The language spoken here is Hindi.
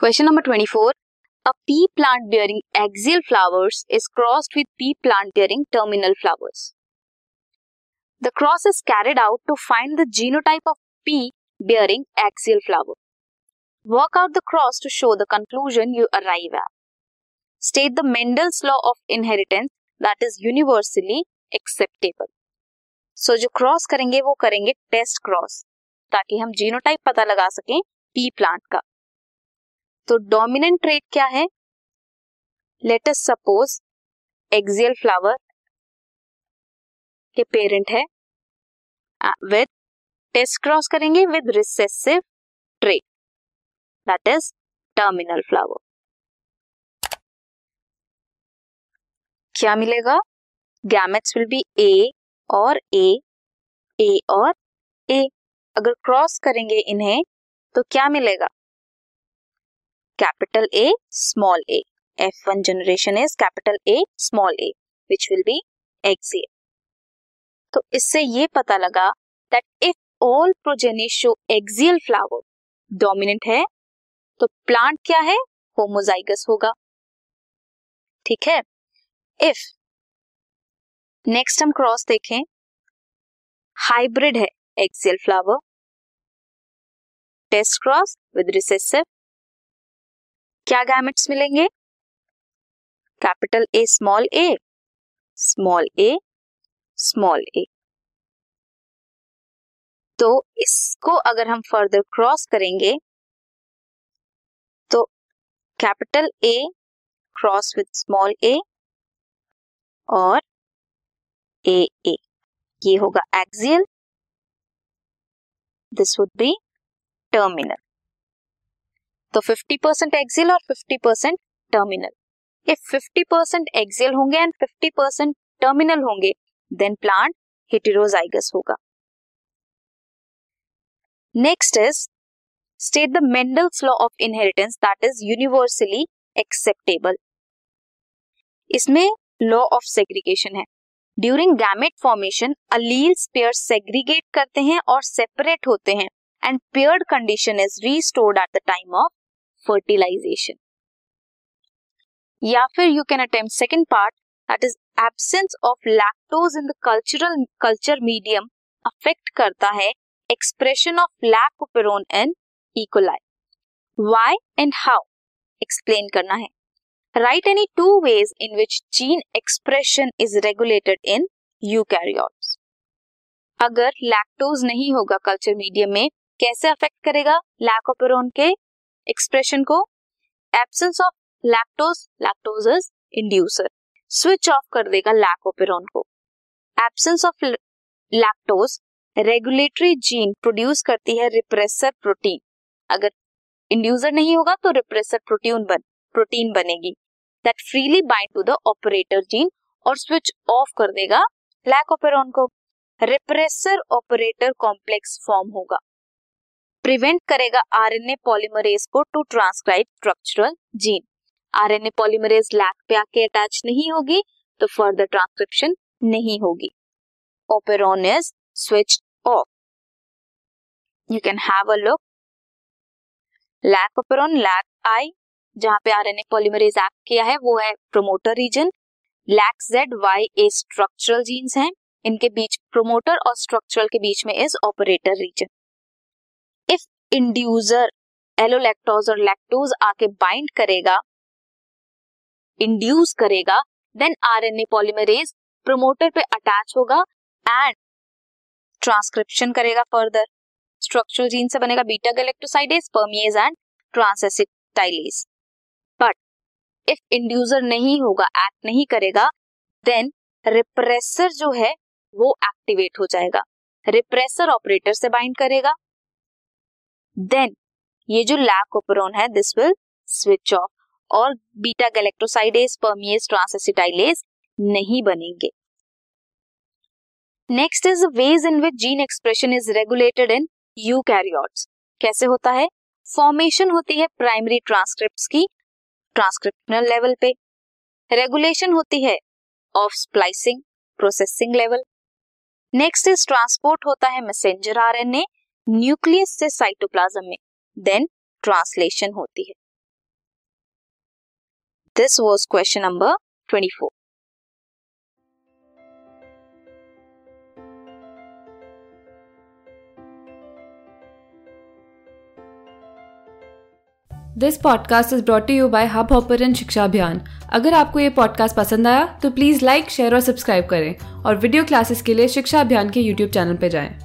Question number twenty four a P plant bearing axial flowers is crossed with P plant bearing terminal flowers the cross is carried out to find the genotype of P bearing axial flower work out the cross to show the conclusion you arrive at state the Mendel's law of inheritance that is universally acceptable so जो क्रॉस करेंगे, वो करेंगे टेस्ट क्रॉस ताकि हम जीनोटाइप पता लगा सकें पी प्लांट का। तो डोमिनेंट ट्रेट क्या है? Let us suppose axial flower के पेरेंट है विद टेस्ट क्रॉस करेंगे with recessive trait that is terminal flower क्या मिलेगा? गैमेट्स विल बी ए और ए ए और ए अगर क्रॉस करेंगे इन्हें तो क्या मिलेगा? Capital A small A F one generation is capital A small A which will be axial तो इससे ये पता लगा that if all progeny show axial flower dominant है तो प्लांट क्या है? होमोजाइगस होगा। ठीक है? इफ़ नेक्स्ट हम क्रॉस देखें हाइब्रिड है axial flower test cross with recessive क्या गैमेट्स मिलेंगे? Capital A small A small A small A तो इसको अगर हम फर्दर क्रॉस करेंगे तो capital A cross with small A और ए ए ये होगा axial this would be terminal तो 50% परसेंट एक्सियल और 50% percent terminal if 50 percent axial होंगे एंड 50 परसेंट टर्मिनल होंगे देन प्लांट हेटेरोजाइगस होगा. Next is state the Mendel's law of inheritance that is universally acceptable इसमें लॉ ऑफ़ सेग्रीगेशन है. During gamete formation alleles pair segregate करते हैं और सेपरेट होते हैं and paired condition is restored at the time of fertilization या फिर you can attempt second part that is absence of lactose in the cultural culture medium affect करता है expression of lac operon in E coli why and how explain करना है. Write any two ways in which gene expression is regulated in you eukaryotes अगर लैक्टोज नहीं होगा कल्चर मीडियम में, कैसे अफेक्ट करेगा लैकोपेरोन के? एक्सप्रेशन को absence of lactose lactose inducer switch off कर देगा लैकोपेरोन को। Absence of lactose regulatory gene produce करती है रिप्रेसर प्रोटीन अगर इंड्यूसर नहीं होगा तो रिप्रेसर प्रोटीन बन प्रोटीन बनेगी। That freely bind to the operator gene और स्विच ऑफ़ कर देगा लैकोपेरोन को। रिप्रेसर ऑपरेटर कॉम्प्लेक्स फॉर्म होगा। प्रिवेंट करेगा आरएनए पॉलीमरेज को to transcribe structural gene RNA polymerase lac पे आके अटैच नहीं होगी तो फर्दर ट्रांसक्रिप्शन नहीं होगी. Operon is switch off you can have a look lac operon lac I जहाँ पे आरएनए पॉलीमरेज एक्ट किया है, वो है promoter region lac Z Y A structural genes हैं. इनके बीच प्रोमोटर और स्ट्रक्चरल के बीच में is operator region inducer allolactose और लैक्टोज आके बाइंड करेगा इंड्यूस करेगा देन आरएनए पॉलीमरेज प्रोमोटर पे अटैच होगा एंड ट्रांसक्रिप्शन करेगा फर्दर स्ट्रक्चरल जीन से बनेगा beta galactosidase permease and transacetylase but if inducer नहीं होगा एक्ट नहीं करेगा देन रिप्रेसर जो है, वो एक्टिवेट हो जाएगा. रिप्रेसर ऑपरेटर से बाइंड करेगा. देन ये जो लैक ओपरोन है दिस विल स्विच ऑफ़ और बीटा गैलेक्टोसाइडेज परमिएज ट्रांसएसिटाइलेज नहीं बनेंगे। Next is ways in which gene expression is regulated in eukaryotes कैसे होता है? फॉर्मेशन होती है प्राइमरी ट्रांसक्रिप्ट की ट्रांसक्रिप्शनल लेवल पे। रेगुलेशन होती है of splicing processing level next is transport होता है मैसेंजर आरएनए न्यूक्लियस से साइटोप्लाज्म में देन ट्रांसलेशन होती है। This was question number 24 this podcast is brought you by Hubhopper Shiksha Abhiyan अगर आपको ये पॉडकास्ट पसंद आया तो प्लीज़ लाइक शेयर और सब्सक्राइब करें। और वीडियो क्लासेस के लिए शिक्षा अभियान के यूट्यूब चैनल पर जाएँ।